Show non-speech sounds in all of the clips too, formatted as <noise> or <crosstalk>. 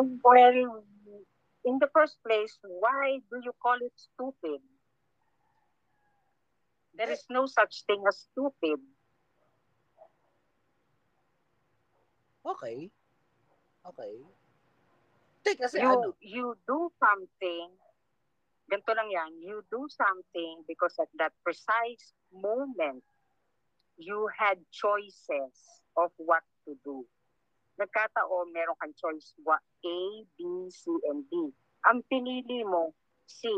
Well, in the first place, why do you call it stupid? There is no such thing as stupid. Okay. Okay. Teka, kasi you, ano? You do something, ganito lang yan, you do something because at that precise moment, you had choices of what to do. Nagkataon, meron kang choice what A, B, C, and D. Ang pinili mo, C.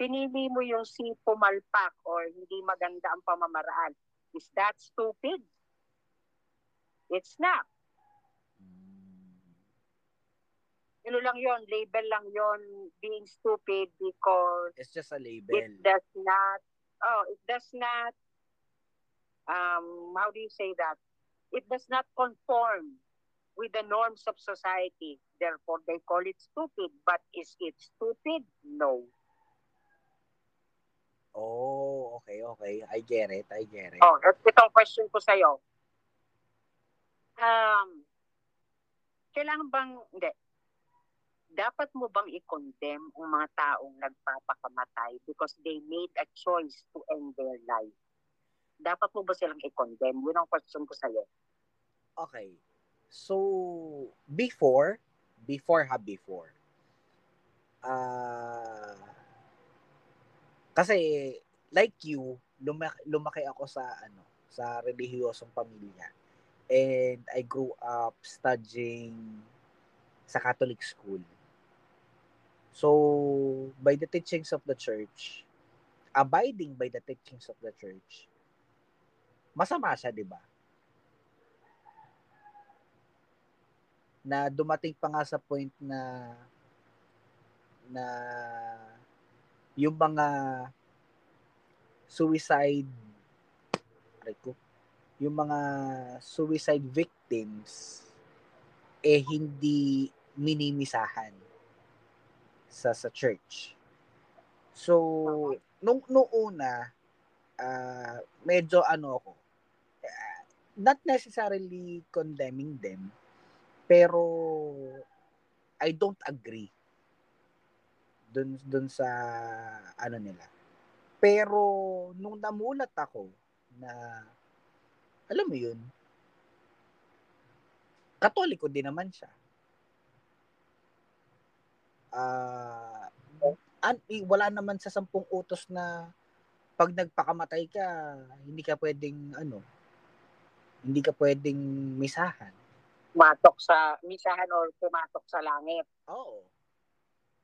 Pinili mo yung C pumalpak or hindi maganda ang pamamaraan. Is that stupid? It's not. Ano lang yon label lang yon being stupid because It's just a label. it does not, oh, it does not, um, how do you say that? It does not conform with the norms of society. Therefore, they call it stupid. But is it stupid? No. Oh, okay, okay. I get it. I get it. Oh, at itong question ko sa'yo. Um, kailangan bang, hindi, dapat mo bang i-condemn ang mga taong nagpapakamatay because they made a choice to end their life? Dapat mo ba silang i-condemn? Yun ang question ko sa'yo. Okay. So, before, before ha, before. Ah, kasi, like you, lumaki, lumaki ako sa, ano, sa relihiyosong pamilya. And I grew up studying sa Catholic school. So, by the teachings of the church, abiding by the teachings of the church, masama siya, di ba? Na dumating pa nga sa point na na yung mga suicide ko, yung mga suicide victims eh hindi minimisahan sa sa church. So, nung nung ah, medyo ano ako ah, not necessarily condemning them pero I don't agree dun dun sa ano nila. Pero nung namulat ako na alam mo yun, katoliko din naman siya. Ah, an, eh, wala naman sa sampung utos na pag nagpakamatay ka, hindi ka pwedeng ano, hindi ka pwedeng misahan. Pumatok sa misahan or pumatok sa langit. Oo.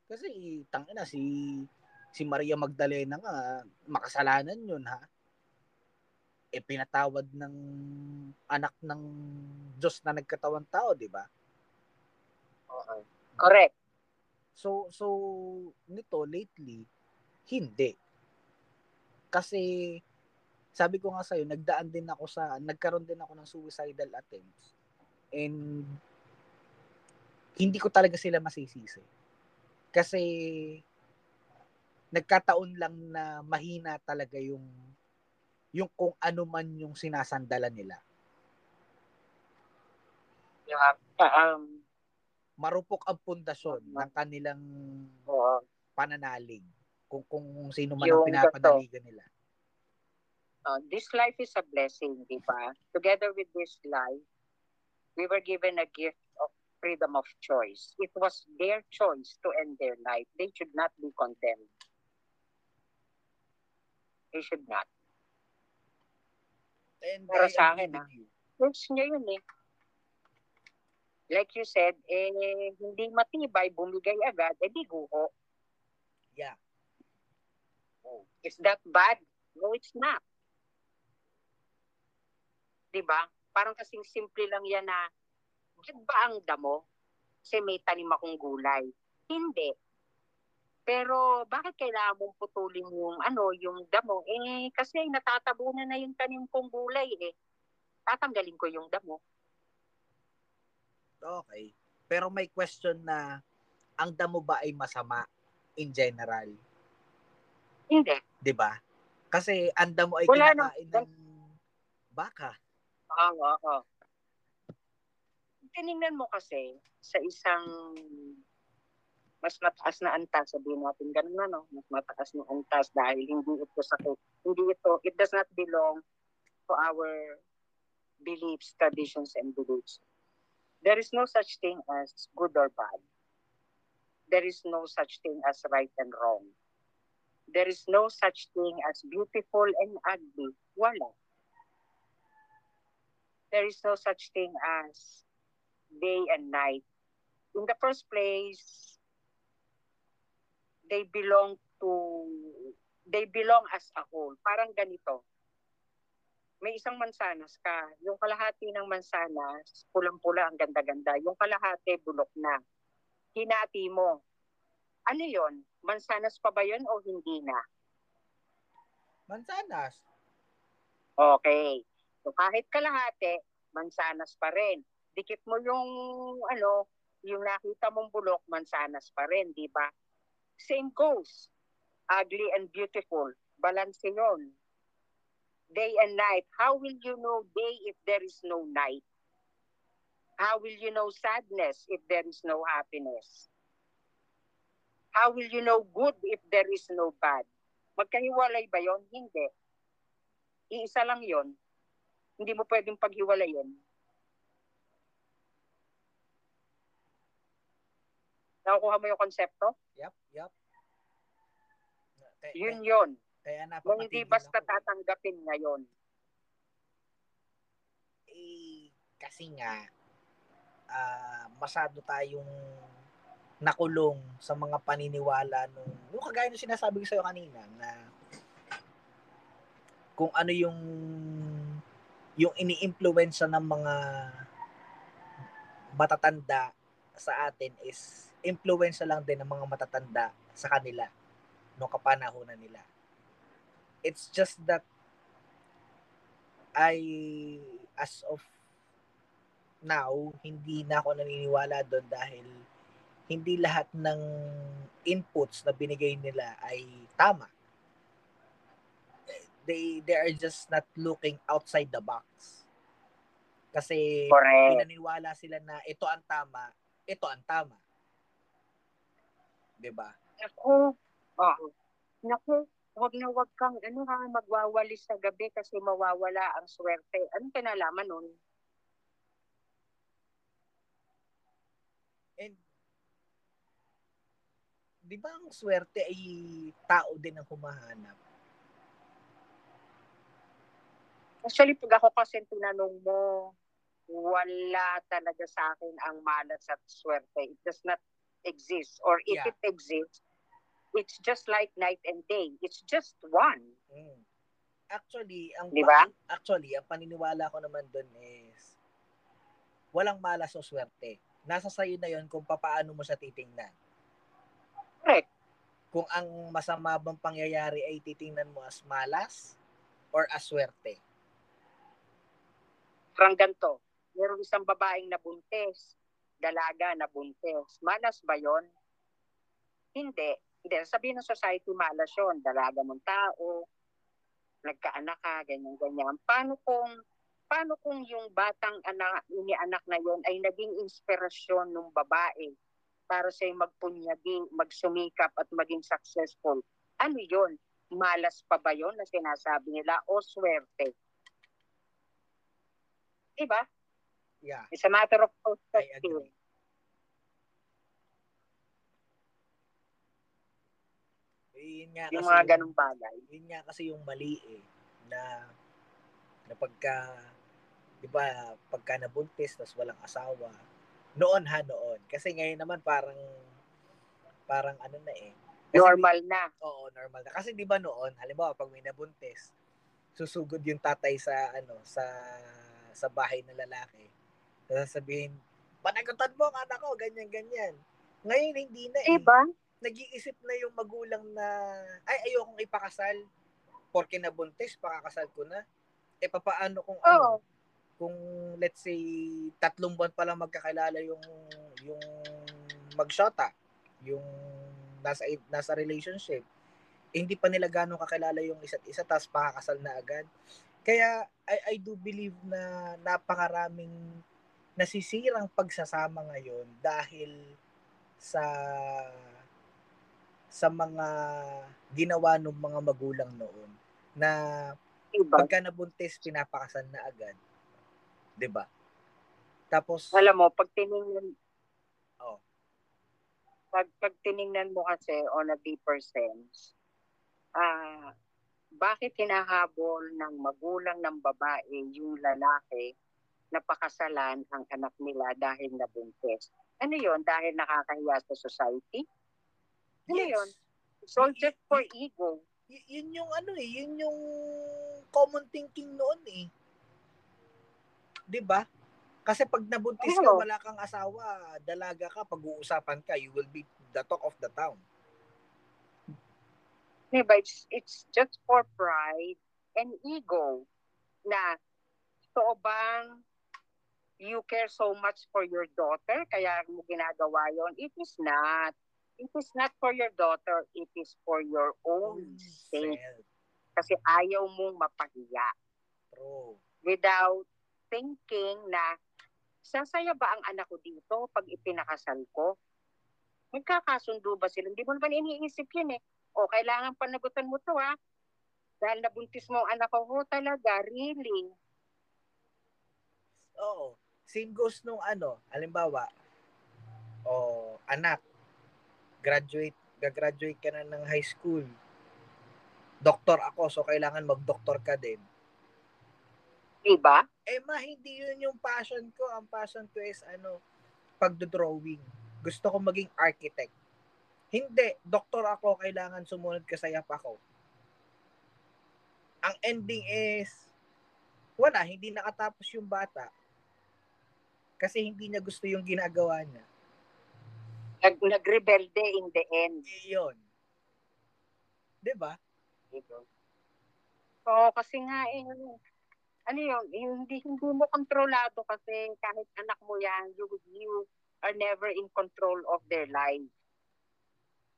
Kasi tangina si si Maria Magdalena nga makasalanan 'yun ha. E pinatawad ng anak ng Diyos na nagkatawang tao, 'di ba? Okay. Correct. So so nito lately hindi. Kasi sabi ko nga sa'yo, nagdaan din ako sa, nagkaroon din ako ng suicidal attempts. And hindi ko talaga sila masisisi. Kasi nagkataon lang na mahina talaga yung yung kung ano man yung sinasandalan nila. Yeah. Um, Marupok ang pundasyon ng kanilang oo. pananalig kung kung sino man Yung ang pinapanaligan nila. uh, this life is a blessing, di ba? Together with this life, we were given a gift of freedom of choice. It was their choice to end their life. They should not be condemned. They should not. And Para I sa akin, ah. Choice niya yun eh. Like you said, eh, hindi matibay, bumigay agad, eh di guho. Yeah. Is that bad? No, it's not. Di ba? Parang kasing simple lang yan na, bad ba ang damo? Kasi may tanim akong gulay. Hindi. Pero bakit kailangan mong putulin yung ano, yung damo? Eh, kasi natatabunan na yung tanim kong gulay eh. Tatanggalin ko yung damo. Okay. Pero may question na ang damo ba ay masama in general? Hindi. 'Di ba? Kasi ang damo ay Wala kinakain ng baka. Oo, oo. tiningnan mo kasi sa isang mas mataas na antas, sabihin natin ganun na, no? Mas mataas na antas dahil hindi ito sa hindi ito, it does not belong to our beliefs, traditions, and beliefs. There is no such thing as good or bad. There is no such thing as right and wrong. There is no such thing as beautiful and ugly. Wala. There is no such thing as day and night. In the first place, they belong to they belong as a whole. Parang ganito. May isang mansanas ka. Yung kalahati ng mansanas, pulang-pula, ang ganda-ganda. Yung kalahati, bulok na. Hinati mo. Ano yon? Mansanas pa ba yon o hindi na? Mansanas. Okay. So kahit kalahati, mansanas pa rin. Dikit mo yung ano, yung nakita mong bulok, mansanas pa rin, di ba? Same goes. Ugly and beautiful. Balance yun. Day and night. How will you know day if there is no night? How will you know sadness if there is no happiness? How will you know good if there is no bad? Magkahiwalay ba yon? Hindi. Iisa lang yon. Hindi mo pwedeng paghiwalayin. Nakukuha mo yung konsepto? Yep, yep. Kaya, yun yun. Kaya Kung hindi basta ako. tatanggapin ngayon. Eh, kasi nga, uh, masyado tayong nakulong sa mga paniniwala nung, yung kagaya nung sinasabi ko sa'yo kanina, na kung ano yung yung ini-influensya ng mga matatanda sa atin is influensya lang din ng mga matatanda sa kanila no kapanahonan nila. It's just that I as of now hindi na ako naniniwala doon dahil hindi lahat ng inputs na binigay nila ay tama. They they are just not looking outside the box. Kasi Correct. pinaniwala sila na ito ang tama, ito ang tama. 'di ba? Ako, oh, naku, wag na wag kang ano ha, magwawalis sa gabi kasi mawawala ang swerte. Anong kinalaman nun? And di ba ang swerte ay tao din ang humahanap? Actually, pag ako kasi tinanong mo, wala talaga sa akin ang malas at swerte. It does not exists or if yeah. it exists, it's just like night and day. It's just one. Mm. Actually, ang diba? pa- actually, ang paniniwala ko naman doon is walang malas o swerte. Nasa sayo na 'yon kung paano mo siya titingnan. Correct. Kung ang masama bang pangyayari ay titingnan mo as malas or as swerte. Parang ganito, meron isang babaeng nabuntis dalaga na buntis. Malas ba yon? Hindi. Hindi. Sabihin ng society, malas yon. Dalaga mong tao, nagkaanak ka, ganyan-ganyan. Paano kung paano kung yung batang anak, inianak na yon ay naging inspirasyon ng babae para sa magpunyagi, magsumikap at maging successful? Ano yon? Malas pa ba yon na sinasabi nila o swerte? Diba? Yeah. It's a matter of perspective. Yun nga yung kasi mga ganung bagay. Yun nga kasi yung mali eh. Na, na pagka, di ba, pagka nabuntis, tapos walang asawa. Noon ha, noon. Kasi ngayon naman parang, parang ano na eh. Kasi normal na. Oo, normal na. Kasi di ba noon, halimbawa, pag may nabuntis, susugod yung tatay sa, ano, sa, sa bahay ng lalaki sasabihin, panagutan mo ang anak ko, ganyan-ganyan. Ngayon, hindi na eh. Diba? Nag-iisip na yung magulang na, ay, ayokong ipakasal. Porke nabuntis, pakakasal ko na. Eh, papaano kung oh. ano? Kung, let's say, tatlong buwan pa lang magkakilala yung, yung magshota, yung nasa, nasa relationship, eh, hindi pa nila gano'ng kakilala yung isa't isa, tapos pakakasal na agad. Kaya, I, I do believe na napakaraming nasisirang pagsasama ngayon dahil sa sa mga ginawa ng mga magulang noon na Diba? pagka nabuntis pinapakasan na agad. 'Di ba? Tapos Alam mo, pag tiningnan, oh, pag, pag tiningnan mo kasi on a deeper sense, ah, bakit hinahabol ng magulang ng babae yung lalaki na pakasalan ang anak nila dahil nabuntis? Ano yon Dahil nakakahiya sa society? Ano yes. yun? Just for ego. Y- yun yung ano eh, yun yung common thinking noon eh. 'Di ba? Kasi pag nabuntis ka, Oo. wala kang asawa, dalaga ka, pag-uusapan ka, you will be the talk of the town. Diba? It's, it's just for pride and ego na totoo bang you care so much for your daughter kaya mo ginagawa yon It is not. It is not for your daughter. It is for your own sake. Kasi ayaw mong mapahiya True. without thinking na sasaya ba ang anak ko dito pag ipinakasal ko? Magkakasundo ba sila? Hindi mo naman iniisip yun eh. O, kailangan panagutan mo to ha. Dahil nabuntis mo ang anak ko, oh, talaga, really. Oo. Same goes nung ano, halimbawa, o anak, graduate, gagraduate ka na ng high school. Doktor ako, so kailangan mag-doktor ka din. Diba? Eh ma, hindi yun yung passion ko. Ang passion ko is ano, pagdodrawing. Gusto ko maging architect. Hindi, doktor ako, kailangan sumunod ka sa yap ako. Ang ending is, wala, hindi nakatapos yung bata. Kasi hindi niya gusto yung ginagawa niya. Nag, nagrebelde in the end. Eh, yun. 'Di ba? Oo, kasi nga eh, ano yun, hindi, hindi mo kontrolado kasi kahit anak mo yan, you, you are never in control of their life.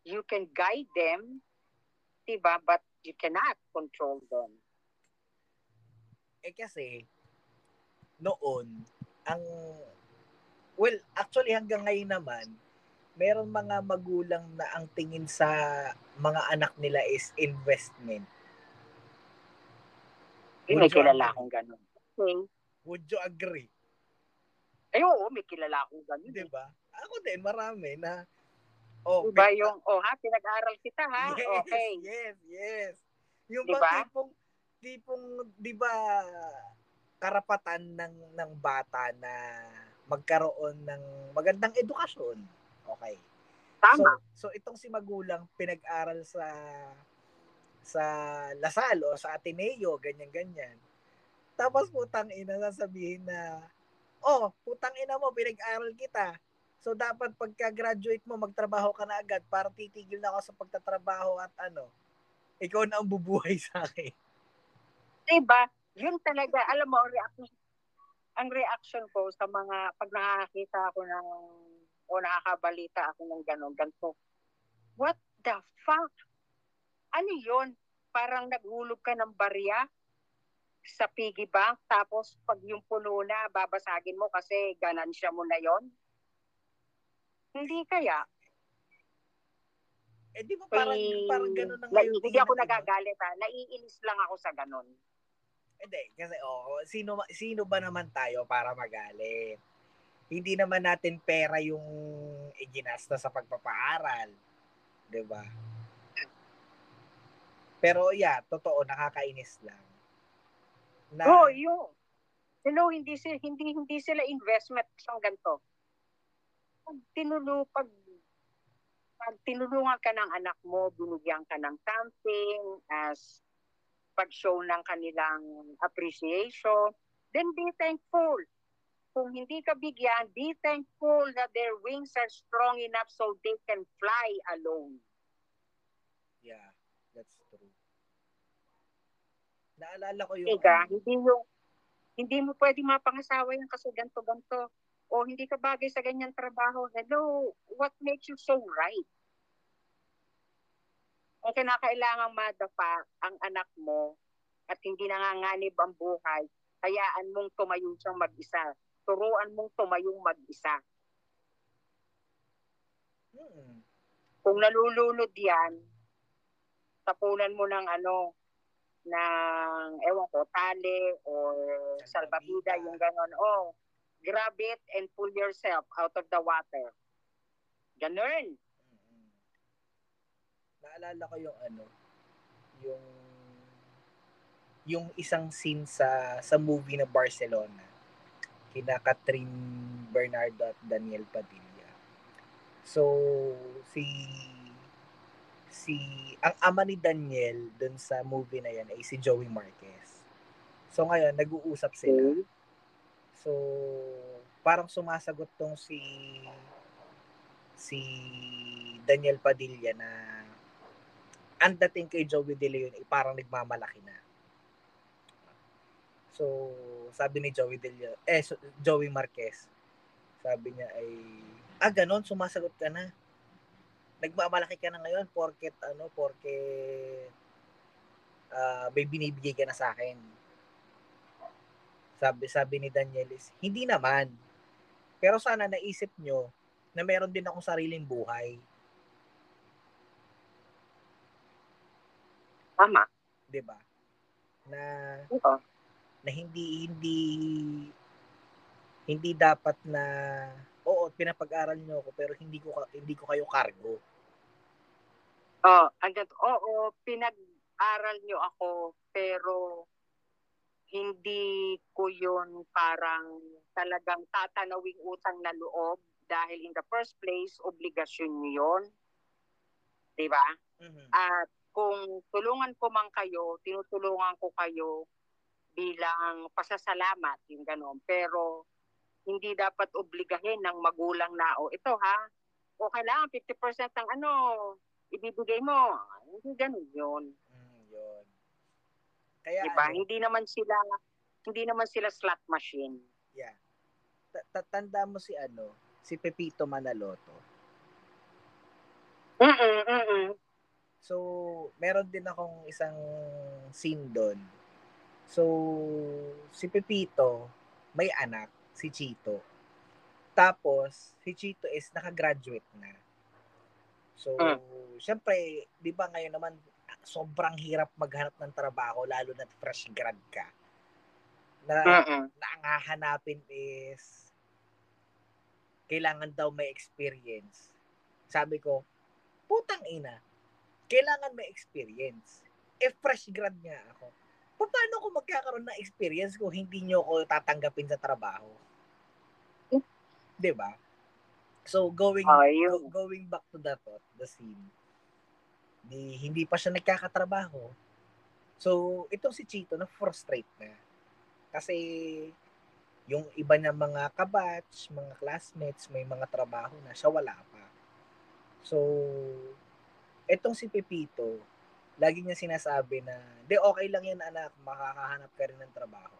You can guide them, diba? But you cannot control them. Eh kasi, noon, ang, well, actually hanggang ngayon naman, meron mga magulang na ang tingin sa mga anak nila is investment. Eh, may Would you kilala agree? akong ganun. Okay. Would you agree? Ay, oo, may kilala akong ganun. Di ba? Ako din, marami na, oh, Diba may- yung, oh ha, pinag-aral kita ha? Yes, Okay. yes, yes. Yung Diba? bang tipong, tipong, di ba, karapatan ng, ng bata na magkaroon ng magandang edukasyon. Okay. Tama. So, so itong si magulang pinag-aral sa sa Lasal o sa Ateneo, ganyan-ganyan. Tapos putang ina sasabihin na, oh, putang ina mo, pinag-aral kita. So dapat pagka-graduate mo, magtrabaho ka na agad para titigil na ako sa pagtatrabaho at ano, ikaw na ang bubuhay sa akin. diba? Yun talaga, alam mo, reaction, ang reaction ko sa mga, pag nakakita ako ng, o nakakabalita ako ng gano'n, ganito, what the fuck? Ano yun? Parang naghulog ka ng barya sa piggy bank, tapos pag yung puno na, babasagin mo kasi ganansya mo na yon Hindi kaya. Eh di ba parang, Eh, parang ganun ang ngayon hindi ako nagagalit ha. Naiinis lang ako sa ganun. Hindi, kasi oh, sino sino ba naman tayo para magalit? Hindi naman natin pera yung iginasta sa pagpapaaral. 'Di ba? Pero yeah, totoo nakakainis lang. Na, oh, yun. Know, hindi sila, hindi, hindi sila investment sa ganito. Pag tinulu, pag, pag tinulungan ka ng anak mo, binigyan ka ng something as pag-show ng kanilang appreciation, then be thankful. Kung hindi ka bigyan, be thankful that their wings are strong enough so they can fly alone. yeah, that's true. Naalala ko yung Ika, ano, hindi mo hindi mo pwede mapangasawa yan kasi ganto ganto o hindi ka bagay sa ganyan trabaho. Hello, what makes you so right? Ang kinakailangang madapa ang anak mo at hindi nanganganib ang buhay, hayaan mong tumayo siyang mag-isa turuan mong tumayong mag-isa. Mm. Kung nalulunod yan, tapunan mo ng ano, ng, ewan ko, tali or Salbabida. yung ganon. Oh, grab it and pull yourself out of the water. Ganon. Mm-mm. Naalala ko yung ano, yung yung isang scene sa sa movie na Barcelona kina Catherine Bernardo at Daniel Padilla. So si si ang ama ni Daniel dun sa movie na yan ay si Joey Marquez. So ngayon nag-uusap sila. Okay. So, parang sumasagot tong si si Daniel Padilla na ang dating kay Joey De Leon ay parang nagmamalaki na. So, sabi ni Joey De Leon, eh, Joey Marquez, sabi niya ay, ah, ganon, sumasagot ka na. Nagmamalaki ka na ngayon porket, ano, porket ah, may binibigay ka na sa akin sabi sabi ni Danielis, hindi naman. Pero sana naisip nyo na meron din akong sariling buhay, Tama. 'di ba? Na Oo. na hindi hindi hindi dapat na oo, pinapag-aral niyo ako pero hindi ko hindi ko kayo cargo. Oh, hanggang, oo, pinag-aral nyo ako, pero hindi ko yun parang talagang tatanawing utang na loob dahil in the first place, obligasyon nyo yun. Di ba? Mhm. At kung tulungan ko man kayo, tinutulungan ko kayo bilang pasasalamat, yung gano'n. Pero hindi dapat obligahin ng magulang na, o ito ha, o kailangan 50% ng ano, ibibigay mo. Hindi ganun 'yun. Kaya Diba? ano, Hindi naman sila, hindi naman sila slot machine. yeah. Ta- ta- tanda mo si ano, si Pepito Manaloto. Mm-mm, mm-mm. So, meron din akong isang scene doon. So, si Pepito, may anak, si Chito. Tapos, si Chito is nakagraduate na. So, Mm. syempre, di ba ngayon naman, sobrang hirap maghanap ng trabaho, lalo na fresh grad ka. Na, Mm-mm. na ang hahanapin is kailangan daw may experience. Sabi ko, putang ina, kailangan may experience. Eh, fresh grad nga ako. Pa- Paano ko magkakaroon ng experience kung hindi nyo ako tatanggapin sa trabaho? Hmm. 'Di ba? So, going go- going back to the thought, the scene, di, hindi pa siya nagkakatrabaho. So, itong si Chito na frustrate na. Kasi yung iba niya mga kabatch, mga classmates, may mga trabaho na siya wala pa. So, etong si Pepito, lagi niya sinasabi na, di okay lang yan anak, makakahanap ka rin ng trabaho.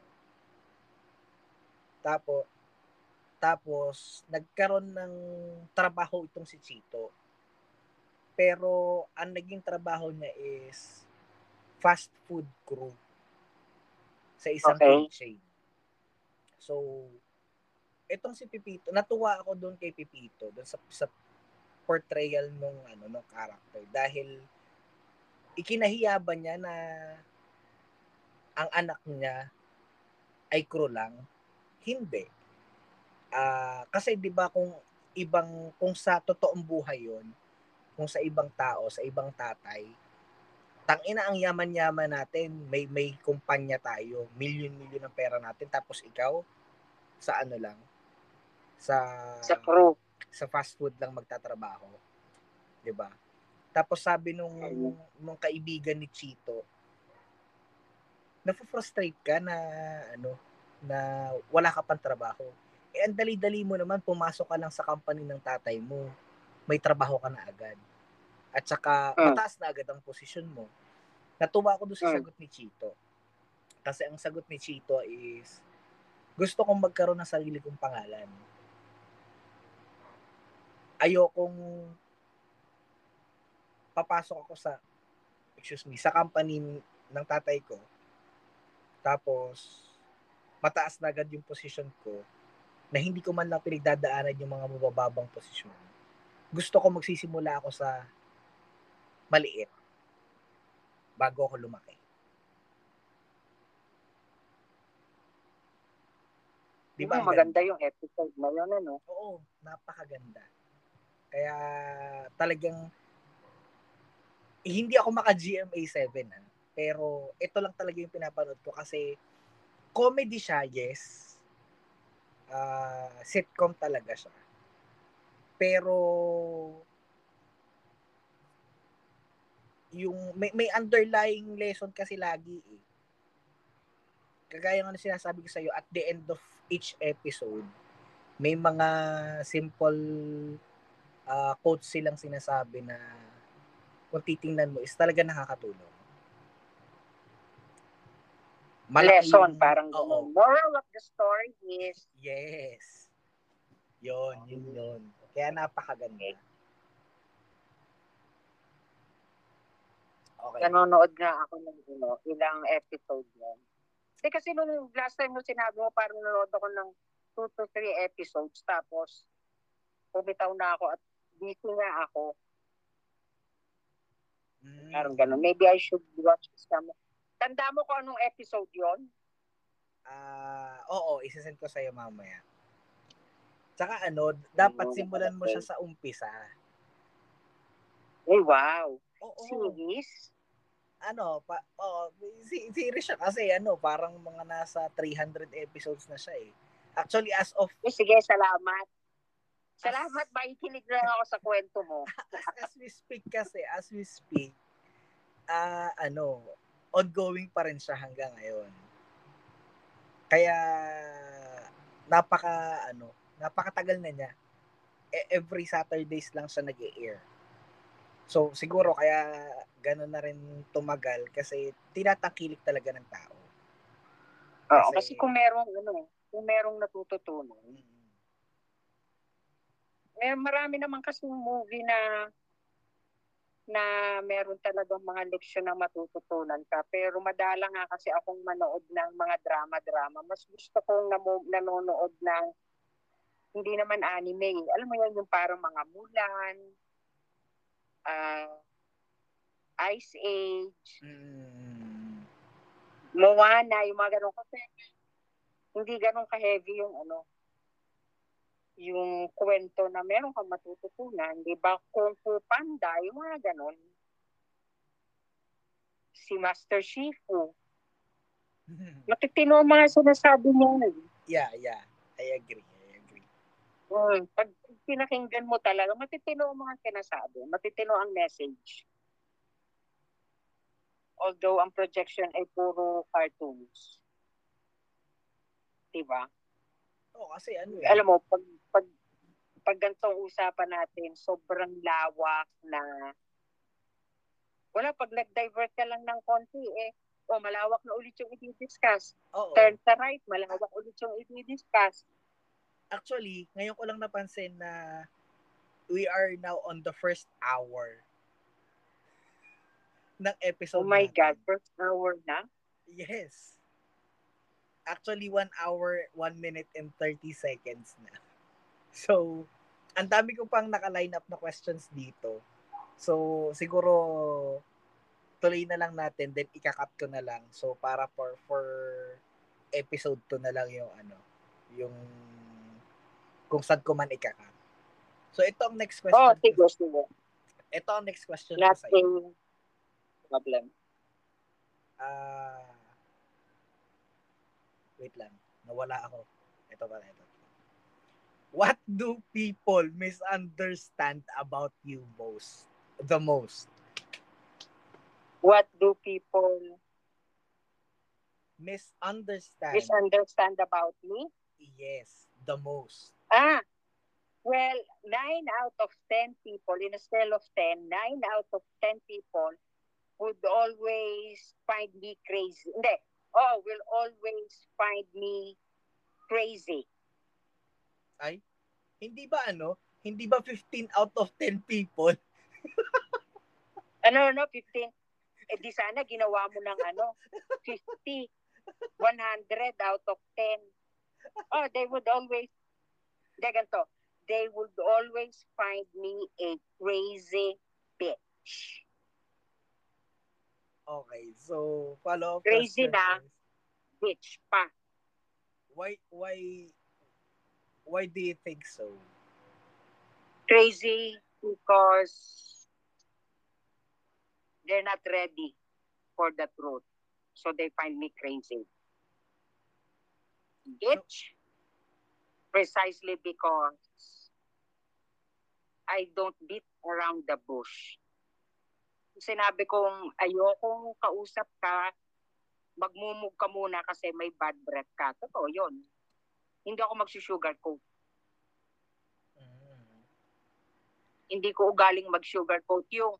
Tapos, tapos, nagkaroon ng trabaho itong si Chito. Pero, ang naging trabaho niya is fast food crew sa isang Okay. food chain. So, itong si Pipito, natuwa ako doon kay Pipito, doon sa, sa portrayal nung ano nung character dahil ikinahiya ba niya na ang anak niya ay crew lang? Hindi. Ah, kasi 'di ba kung ibang kung sa totoong buhay 'yon, kung sa ibang tao, sa ibang tatay, tangina ang yaman-yaman natin, may may kumpanya tayo, milyon-milyon ng pera natin tapos ikaw sa ano lang sa Sa crew. sa fast food lang magtatrabaho. 'Di ba? Tapos sabi nung nung kaibigan ni Chito, na-frustrate ka na ano na wala ka pang trabaho. Eh, ang dali-dali mo naman, pumasok ka lang sa company ng tatay mo. May trabaho ka na agad. At saka, Mm. mataas na agad ang posisyon mo. Natuwa ako doon sa Mm. sagot ni Chito. Kasi ang sagot ni Chito is, gusto kong magkaroon ng sarili kong pangalan. Ayokong papasok ako sa, excuse me, sa company ng tatay ko. Tapos, mataas na agad yung position ko. na hindi ko man lang pinagdadaanan yung mga mabababang posisyon. Gusto ko magsisimula ako sa maliit bago ako lumaki. Di ba? Maganda yung episode na yun, ano? Oo, napakaganda. Kaya talagang eh, hindi ako maka GMA 7 ah. Pero ito lang talaga yung pinapanood ko kasi comedy siya, yes. Uh, sitcom talaga siya. Pero yung may, may underlying lesson kasi lagi eh. Kagaya ng sinasabi ko sa iyo at the end of each episode, may mga simple uh, quotes silang sinasabi na kung titingnan mo is talaga nakakatulong. Malaki Lesson, yung, parang oh, Moral of the story is Yes. Yon, yun, yun. Kaya napakaganda. Okay. Nanonood nga ako ng ano, ilang episode yan. Kasi kasi nung last time mo sinabi mo, parang nanonood ako ng 2 to 3 episodes. Tapos, pumitaw na ako at busy nga ako. Mm. Parang ganun. Maybe I should watch some. Tanda mo kung anong episode yon? Ah, uh, oo, isesend ko sa iyo mamaya. Tsaka ano, dapat simulan mo siya sa umpisa. Eh, wow. Oo. Series? Ano, pa, oh, si, series siya kasi ano, parang mga nasa 300 episodes na siya eh. Actually, as of... Eh, sige, salamat. Salamat, makikinig lang ako sa kwento mo. <laughs> as, as we speak kasi, as we speak, uh, ano, ongoing pa rin siya hanggang ngayon. Kaya, napaka, ano, napakatagal na niya. E- every Saturdays lang siya nag air So, siguro kaya gano'n na rin tumagal kasi tinatakilik talaga ng tao. Oo, kasi, kasi kung merong, ano, kung merong natututunan, mm eh, marami naman kasi movie na na meron talagang mga leksyon na matututunan ka. Pero madala nga kasi akong manood ng mga drama-drama. Mas gusto kong nam- nanonood ng hindi naman anime. Alam mo yan, yung parang mga Mulan, uh, Ice Age, mm. Moana, yung mga ganun. Kasi hindi ganun ka-heavy yung ano, yung kwento na meron kang matututunan, di ba? Kung Fu Panda, yung mga ganon. Si Master Shifu. <laughs> Matitino ang mga sinasabi niya. Yeah, yeah. I agree. Pag pinakinggan mo talaga, matitino ang mga sinasabi. Matitino ang message. Although ang projection ay puro cartoons. Diba? Oo, oh, kasi ano eh. Alam mo, pag pag pag ganitong usapan natin, sobrang lawak na wala, pag nag-divert ka lang ng konti, eh, o oh, malawak na ulit yung i-discuss. Oo. Turn sa right, malawak ulit yung i-discuss. Actually, ngayon ko lang napansin na we are now on the first hour ng episode Oh my natin. God, first hour na? Yes. Actually, 1 hour, 1 minute and 30 seconds na. So, ang dami ko pang naka-line up na questions dito. So, siguro tuloy na lang natin then ika-cut ko na lang. So, para for for episode 2 na lang yung ano, yung kung saan ko man ika-cut. So, ito ang next question. Oh, sige, sige. Ito ang next question Nothing problem. Ah, uh, wait lang. Nawala ako. Ito pa, ito. What do people misunderstand about you most? The most? What do people misunderstand? Misunderstand about me? Yes, the most. Ah, well, 9 out of 10 people, in a scale of 10, 9 out of 10 people would always find me crazy. Hindi. Oh, will always find me crazy ay, hindi ba ano, hindi ba 15 out of 10 people? <laughs> ano, no, 15. Eh di sana ginawa mo ng ano, 50, 100 out of 10. Oh, they would always Ganito. They would always find me a crazy bitch. Okay, so follow up Crazy na. Bitch pa. why why why do you think so? Crazy because they're not ready for the truth. So they find me crazy. Bitch. Precisely because I don't beat around the bush. Sinabi kong ayokong kausap ka, magmumug ka muna kasi may bad breath ka. Totoo yun. Hindi ako magsusugarcoat. Mm. Hindi ko ugaling mag-sugarcoat yung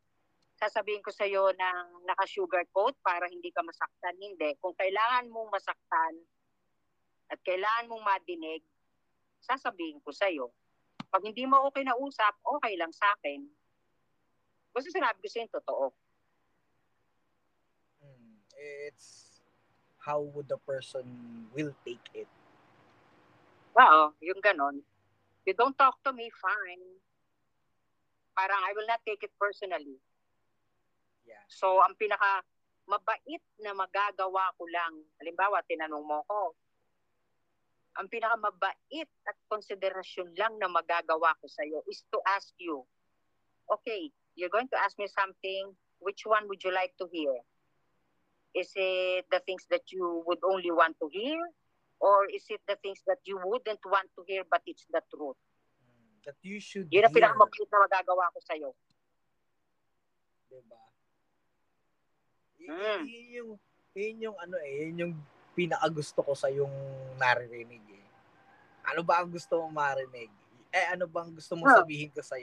sasabihin ko sa'yo ng naka-sugarcoat para hindi ka masaktan. Hindi. Kung kailangan mong masaktan at kailangan mong madinig, sasabihin ko sa'yo. Pag hindi mo okay na usap, okay lang sa akin. Basta sinabi ko sa'yo totoo. Mm. It's how would the person will take it. Oo, yung ganon. You don't talk to me, fine. Parang I will not take it personally. Yeah. So, ang pinaka mabait na magagawa ko lang, halimbawa, tinanong mo ko, ang pinaka mabait at konsiderasyon lang na magagawa ko sa'yo is to ask you, okay, you're going to ask me something, which one would you like to hear? Is it the things that you would only want to hear? Or is it the things that you wouldn't want to hear but it's the truth? That you should Yun ang pinakamabait na magagawa ko sa'yo. diba? Mm. Yun yung yun yung ano eh, yun yung pinakagusto ko sa yung naririnig eh. Ano ba ang gusto mong marinig? Eh ano bang gusto mong Ah. sabihin ko sa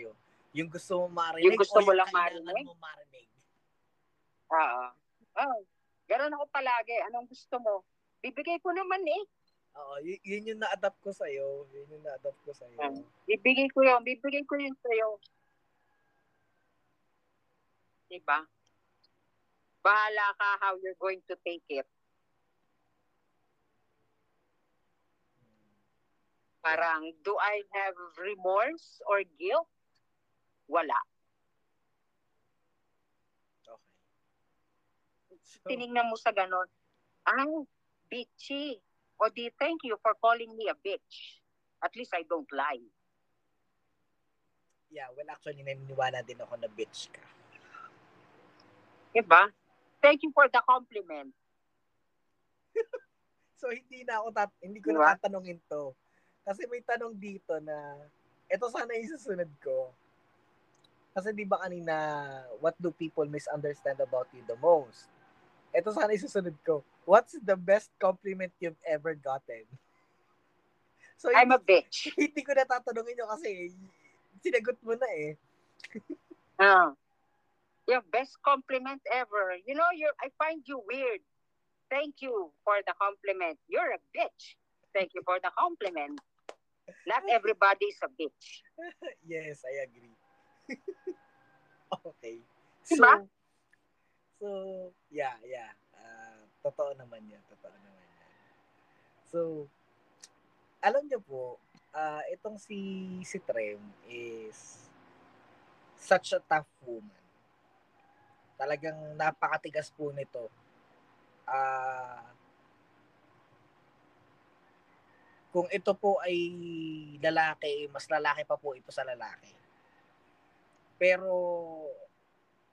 Yung gusto mong marinig Yung gusto o mo yung lang marinig? mo marinig? Oo. Oh, ganun ako palagi. Anong gusto mo? Bibigay ko naman eh. Oo, y- yun yung na-adapt ko sa Yun yung na-adapt ko sa Ah. Bibigay ko yun. Bibigay ko yun sa'yo. Diba? Bahala ka how you're going to take it. Parang, do I have remorse or guilt? Wala. Okay. So, Tinignan mo sa ganon. Ang bitchy. O di, thank you for calling me a bitch. At least I don't lie. yeah, well actually naniniwala din ako na bitch ka. Diba? Thank you for the compliment. <laughs> So hindi na ako tat hindi ko Diba? na tatanungin to. Kasi may tanong dito na ito sana yung susunod ko. Kasi di ba kanina what do people misunderstand about you the most? Ito sana yung susunod ko. What's the best compliment you've ever gotten? So I'm a bitch. <laughs> hindi ko na tatanungin nyo kasi sinagot mo na eh. <laughs> Ah. Your best compliment ever. You know, you I find you weird. Thank you for the compliment. You're a bitch. Thank you for the compliment. Not everybody is a bitch. <laughs> yes, I agree. <laughs> okay. So, Diba? so, yeah, yeah. Ah, totoo naman yan. Totoo naman yan. So, alam niyo po, ah, itong si, si Trem is such a tough woman. Talagang napakatigas po nito. Ah, kung ito po ay lalaki, mas lalaki pa po ito sa lalaki. Pero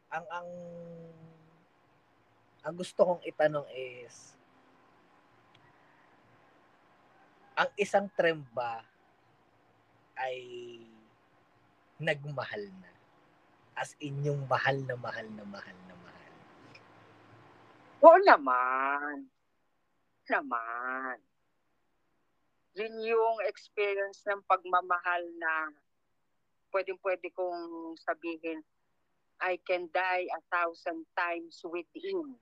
ang ang ang gusto kong itanong is ang isang trem ba ay nagmahal na? As in yung mahal na mahal na mahal na mahal. Oo naman. Naman. Yun yung experience ng pagmamahal na pwedeng-pwede kong sabihin, I can die a thousand times within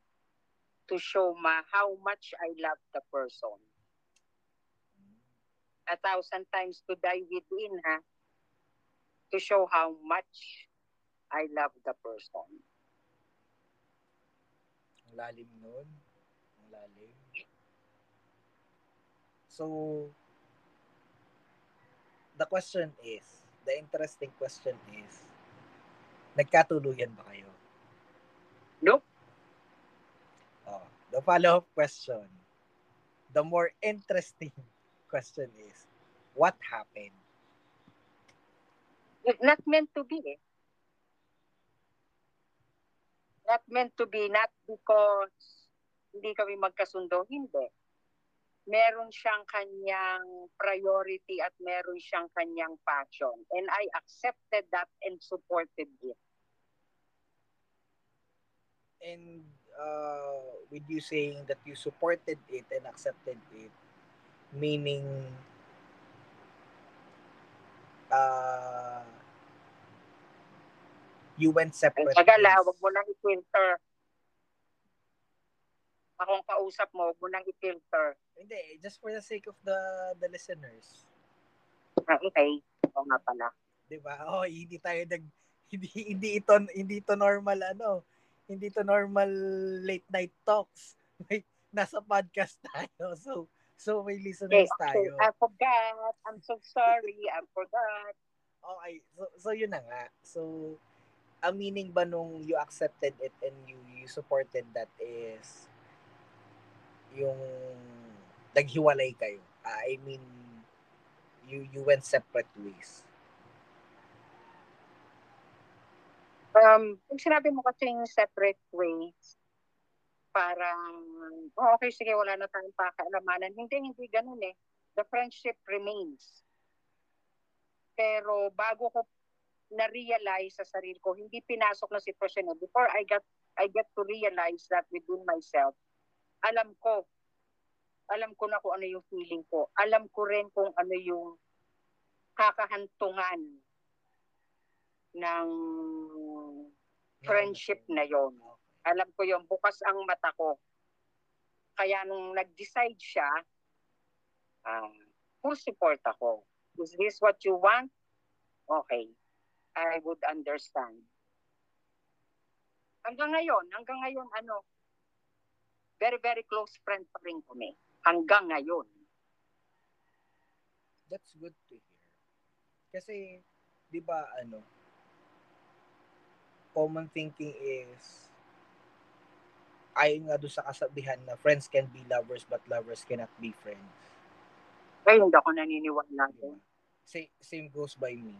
to show ma how much I love the person. A thousand times to die within, ha? To show how much I love the person. Lalim nun. Ang lalim. So, the question is, the interesting question is, nagkatuluyan ba kayo? Nope. Oh, the follow-up question, the more interesting <laughs> question is, what happened? Not meant to be eh. Not meant to be, not because hindi kami magkasundo, hindi. Meron siyang kanyang priority at meron siyang kanyang passion. And I accepted that and supported it. And uh, with you saying that you supported it and accepted it, meaning uh, you went separate Tagal ah, wag mo nang i-filter. Akong kausap mo, wag mo nang i-filter. Hindi, just for the sake of the the listeners. Ah, okay. Oo nga pala. 'Di ba? Oh, hindi tayo nag <laughs> hindi hindi ito hindi ito normal ano. Hindi to normal late night talks. <laughs> May nasa podcast tayo. So so may listeners okay. tayo. I forgot. I'm so sorry. I forgot. Okay, so so yun na nga. So ang meaning ba nung you accepted it and you you supported that is yung naghiwalay kayo. Ah, I mean you you went separate ways. Um, kung sinabi mo kasing separate ways, parang, oh, okay, sige, wala na tayong pakialamanan. Hindi, hindi ganun eh. The friendship remains. Pero bago ko na-realize sa sarili ko, hindi pinasok na sitwasyon na before I got I get to realize that within myself, alam ko, alam ko na kung ano yung feeling ko. Alam ko rin kung ano yung kakahantungan ng friendship na yon. Alam ko yung bukas ang mata ko. Kaya nung nag-decide siya, um, full support ako. Is this what you want? Okay. I would understand. Hanggang ngayon, hanggang ngayon, ano, very, very close friend pa rin kami. Hanggang ngayon. That's good to hear. Kasi, di ba, ano, common thinking is, ayon nga doon sa kasabihan na friends can be lovers but lovers cannot be friends. Ay, hindi ako naniniwala. Di ba? Sa- same goes by me.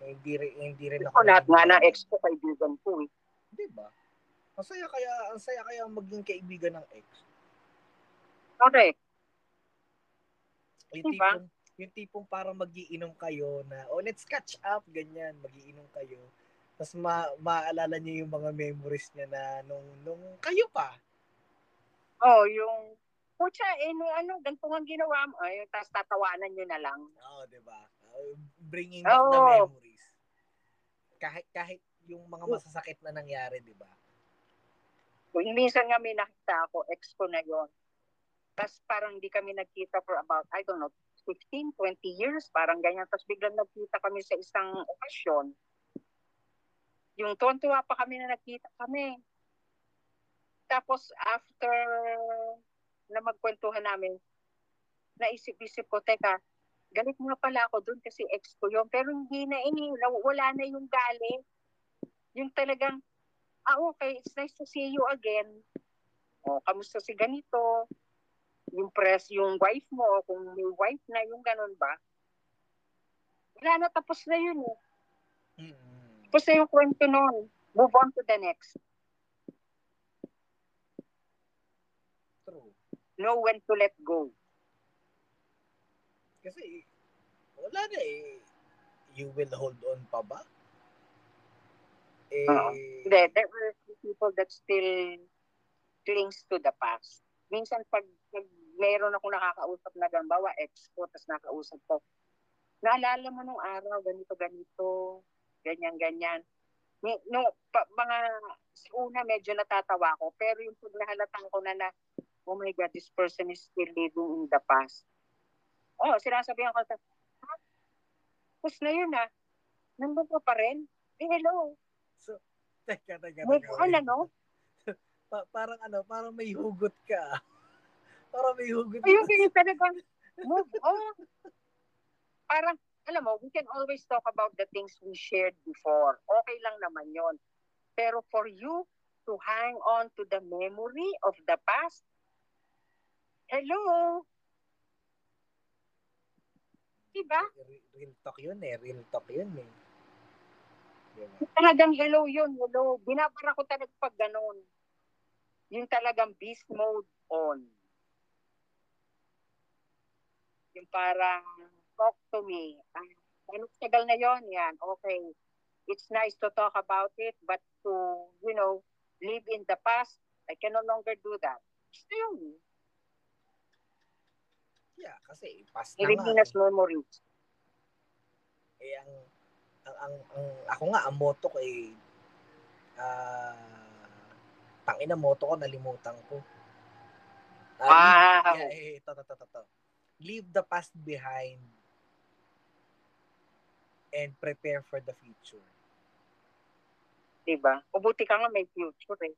Hindi hindi rin ako lahat nga na ex ko kaibigan ko eh. Di ba? Ang saya kaya, ang saya kaya maging kaibigan ng ex. Correct. Yung Diba? tipong, yung tipong parang magiinom kayo na, oh, let's catch up, ganyan, magiinom kayo. Tapos ma maaalala niyo yung mga memories niya na nung, nung kayo pa. Oh, yung Pucha, eh, no, ano, ganito nga ginawa mo. Ay, tapos tatawanan nyo na lang. Oo, di ba? Uh, bringing back the Oo. memories. Kahit, kahit yung mga masasakit na nangyari, di ba? Kung minsan nga may nakita ako, ex ko na yon. Tapos parang di kami nagkita for about, I don't know, 15, 20 years, parang ganyan. Tapos biglang nagkita kami sa isang okasyon. Yung tuwan-tuwa pa kami na nagkita kami. Tapos after na magkwentuhan namin, naisip-isip ko, teka, galit nga pala ako doon kasi ex ko yun. Pero hindi na ini, wala na yung galit. Yung talagang, ah okay, it's nice to see you again. O, kamusta si ganito? Yung press, yung wife mo, kung may wife na, yung ganun ba? Wala na, tapos na yun eh. mm Tapos na yung kwento nun. Move on to the next. True. Know when to let go. Kasi, wala na eh. You will hold on pa ba? Eh, Oo. Hindi, there are people that still clings to the past. Minsan pag, pag meron ako nakakausap na gambawa, ex ko, tapos nakausap ko, naalala mo nung araw, ganito, ganito, ganyan, ganyan. No, pa, mga, una medyo natatawa ko, pero yung pag nahalatan ko na na, oh my God, this person is still living in the past. Oh, sinasabihan ko, ha? Tapos na yun ah. Nandun ka pa rin? Eh, hello. Teka, teka, Move teka. on, ano? Pa- parang ano, parang may hugot ka. parang may hugot Ayun, kaya talagang move on. Parang, alam mo, we can always talk about the things we shared before. Okay lang naman yon. Pero for you to hang on to the memory of the past, hello? Diba? Re- Real talk yun eh. Real talk yun eh. Talagang hello yun, hello. Binabara ko talaga pag ganun. Yung talagang beast mode on. Yung parang, talk to me. Ah, ano tagal na yon yan. Okay. It's nice to talk about it, but to, you know, live in the past, I can no longer do that. Gusto yun. Yeah, kasi past na nga. As memories. eh ang ang, ang, ang ako nga ang motto ko eh ah tangina motto ko nalimutan ko. Ah, Wow. leave, yeah, eh, to, to, to, to, to. Leave the past behind and prepare for the future. Diba? O buti ka nga may future eh.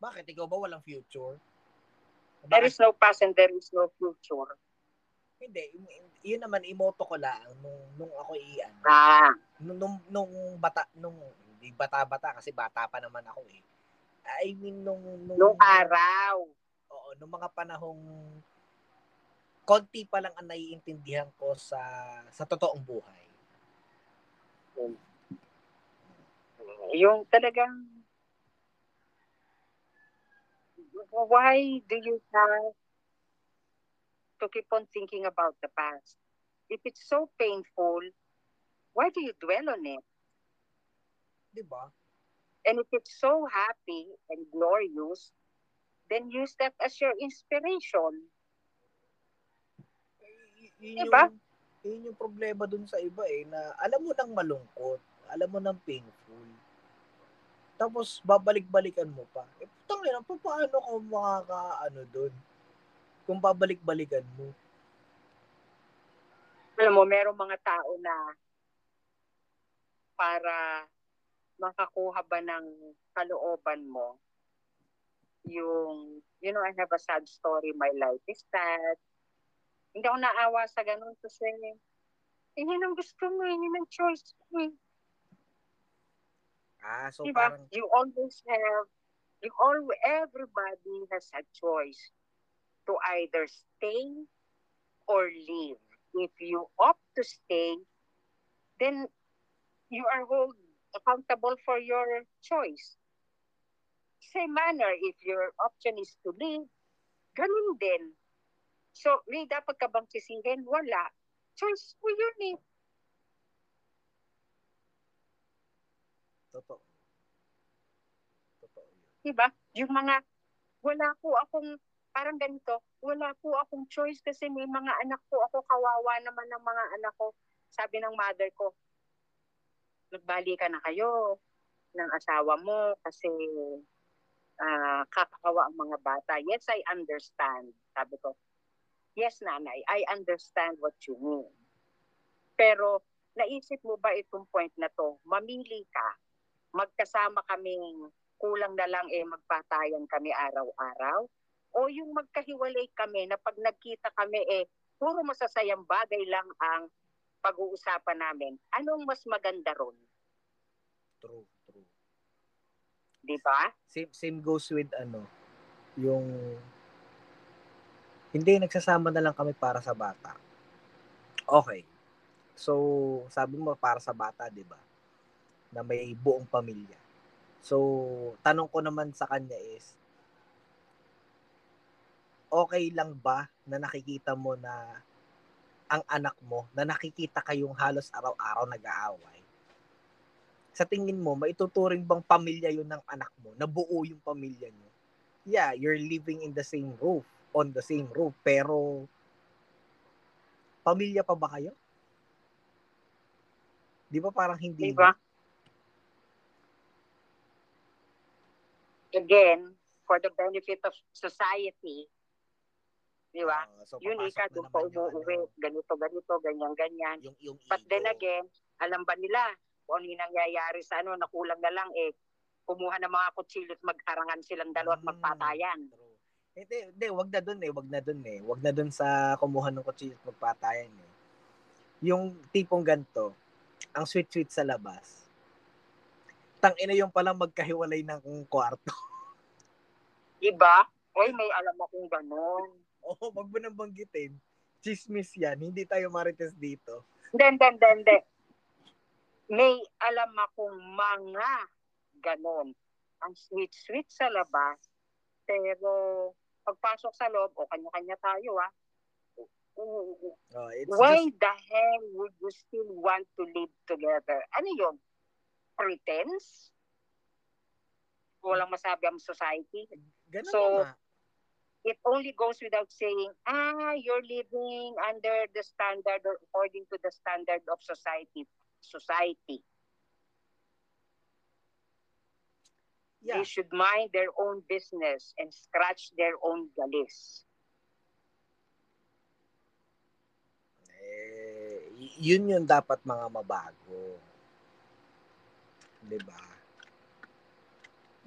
Bakit? Ikaw ba walang future? There Bakit? is no past and there is no future. Hindi. Yun naman, imoto ko lang nung, nung ako iyan. Ah, Nung, nung, nung bata, nung, hindi bata-bata kasi bata pa naman ako eh. I mean, nung, nung, nung araw. Oo, nung mga panahong konti pa lang ang naiintindihan ko sa sa totoong buhay. Yung talagang why do you have to keep on thinking about the past? If it's so painful, why do you dwell on it? 'Di ba? And if it's so happy and glorious, then use that as your inspiration. Y- yun Diba? yung yun yung problema dun sa iba eh na alam mo nang malungkot, alam mo nang painful. Tapos babalik-balikan mo pa. Eh putang ina, pa- paano ka makaka ano dun? Kung babalik-balikan mo. Alam mo, merong mga tao na para makakuha ba ng kalooban mo, yung, you know, I have a sad story, my life is sad. Hindi ako naawa sa ganun kasi, eh, yun ang gusto mo, eh, yun ang choice mo. eh. Ah, so diba? parang You always have, you all, everybody has a choice to either stay or leave. If you opt to stay, then you are held accountable for your choice. Same manner, if your option is to leave, ganun din. So, may dapat ka bang sisihin? Wala. Choice mo yun eh. totoo. Totoo yun. Diba? Yung mga, wala po akong, parang ganito, wala po akong choice kasi may mga anak po ako, kawawa naman ng mga anak ko. Sabi ng mother ko, nagbali ka na kayo ng asawa mo kasi ah, kakakawa ang mga bata. Yes, I understand. Sabi ko, yes, nanay, I understand what you mean. Pero, naisip mo ba itong point na to? Mamili ka. Magkasama kaming kulang na lang eh magpatayan kami araw-araw? O yung magkahiwalay kami na pag nagkita kami eh puro masasayang bagay lang ang pag-uusapan namin. Anong mas maganda ron? True, true. Di ba? Same, same goes with ano, yung hindi nagsasama na lang kami para sa bata. Okay. So, sabi mo para sa bata, 'di ba? Na may buong pamilya. So, tanong ko naman sa kanya is okay lang ba na nakikita mo na ang anak mo na nakikita kayong halos araw-araw nag-aaway? Sa tingin mo, maituturing bang pamilya yun ng anak mo? Na buo yung pamilya nyo? Yeah, you're living in the same roof, on the same roof, pero pamilya pa ba kayo? Di ba parang hindi Di ba? Again, for the benefit of society, di ba? Ah, so, Yun, ika, doon pa umuwi, ano, ganito, ganito, ganyan, ganyan. yung, yung But then ego. again, alam ba nila kung ano yung nangyayari sa ano, nakulang na lang eh, kumuha ng mga kutsilyo at magharangan silang dalawa at Mm. magpatayan. True. Hindi, hindi, wag na dun eh, wag na dun eh. Wag na dun sa kumuha ng kutsilyo at magpatayan eh. yung tipong ganto, ang sweet-sweet sa labas. Tang ina yung palang magkahiwalay ng kwarto. <laughs> Iba? Oy, may alam akong ganon. Oo, wag mo nang banggitin. Chismis yan. Hindi tayo marites dito. Hindi, hindi, hindi, hindi. May alam akong mga ganon. Ang sweet-sweet sa labas, pero pagpasok sa loob, o kanya-kanya tayo ah. Oh, it's Why just, the hell would you still want to live together? Ano yun? Pretense? Walang masabi ang society. ganun so, nga. It only goes without saying, ah, you're living under the standard or according to the standard of society. Society. Yeah. They should mind their own business and scratch their own galis. Eh, yun yung dapat mga mabago. 'Di ba?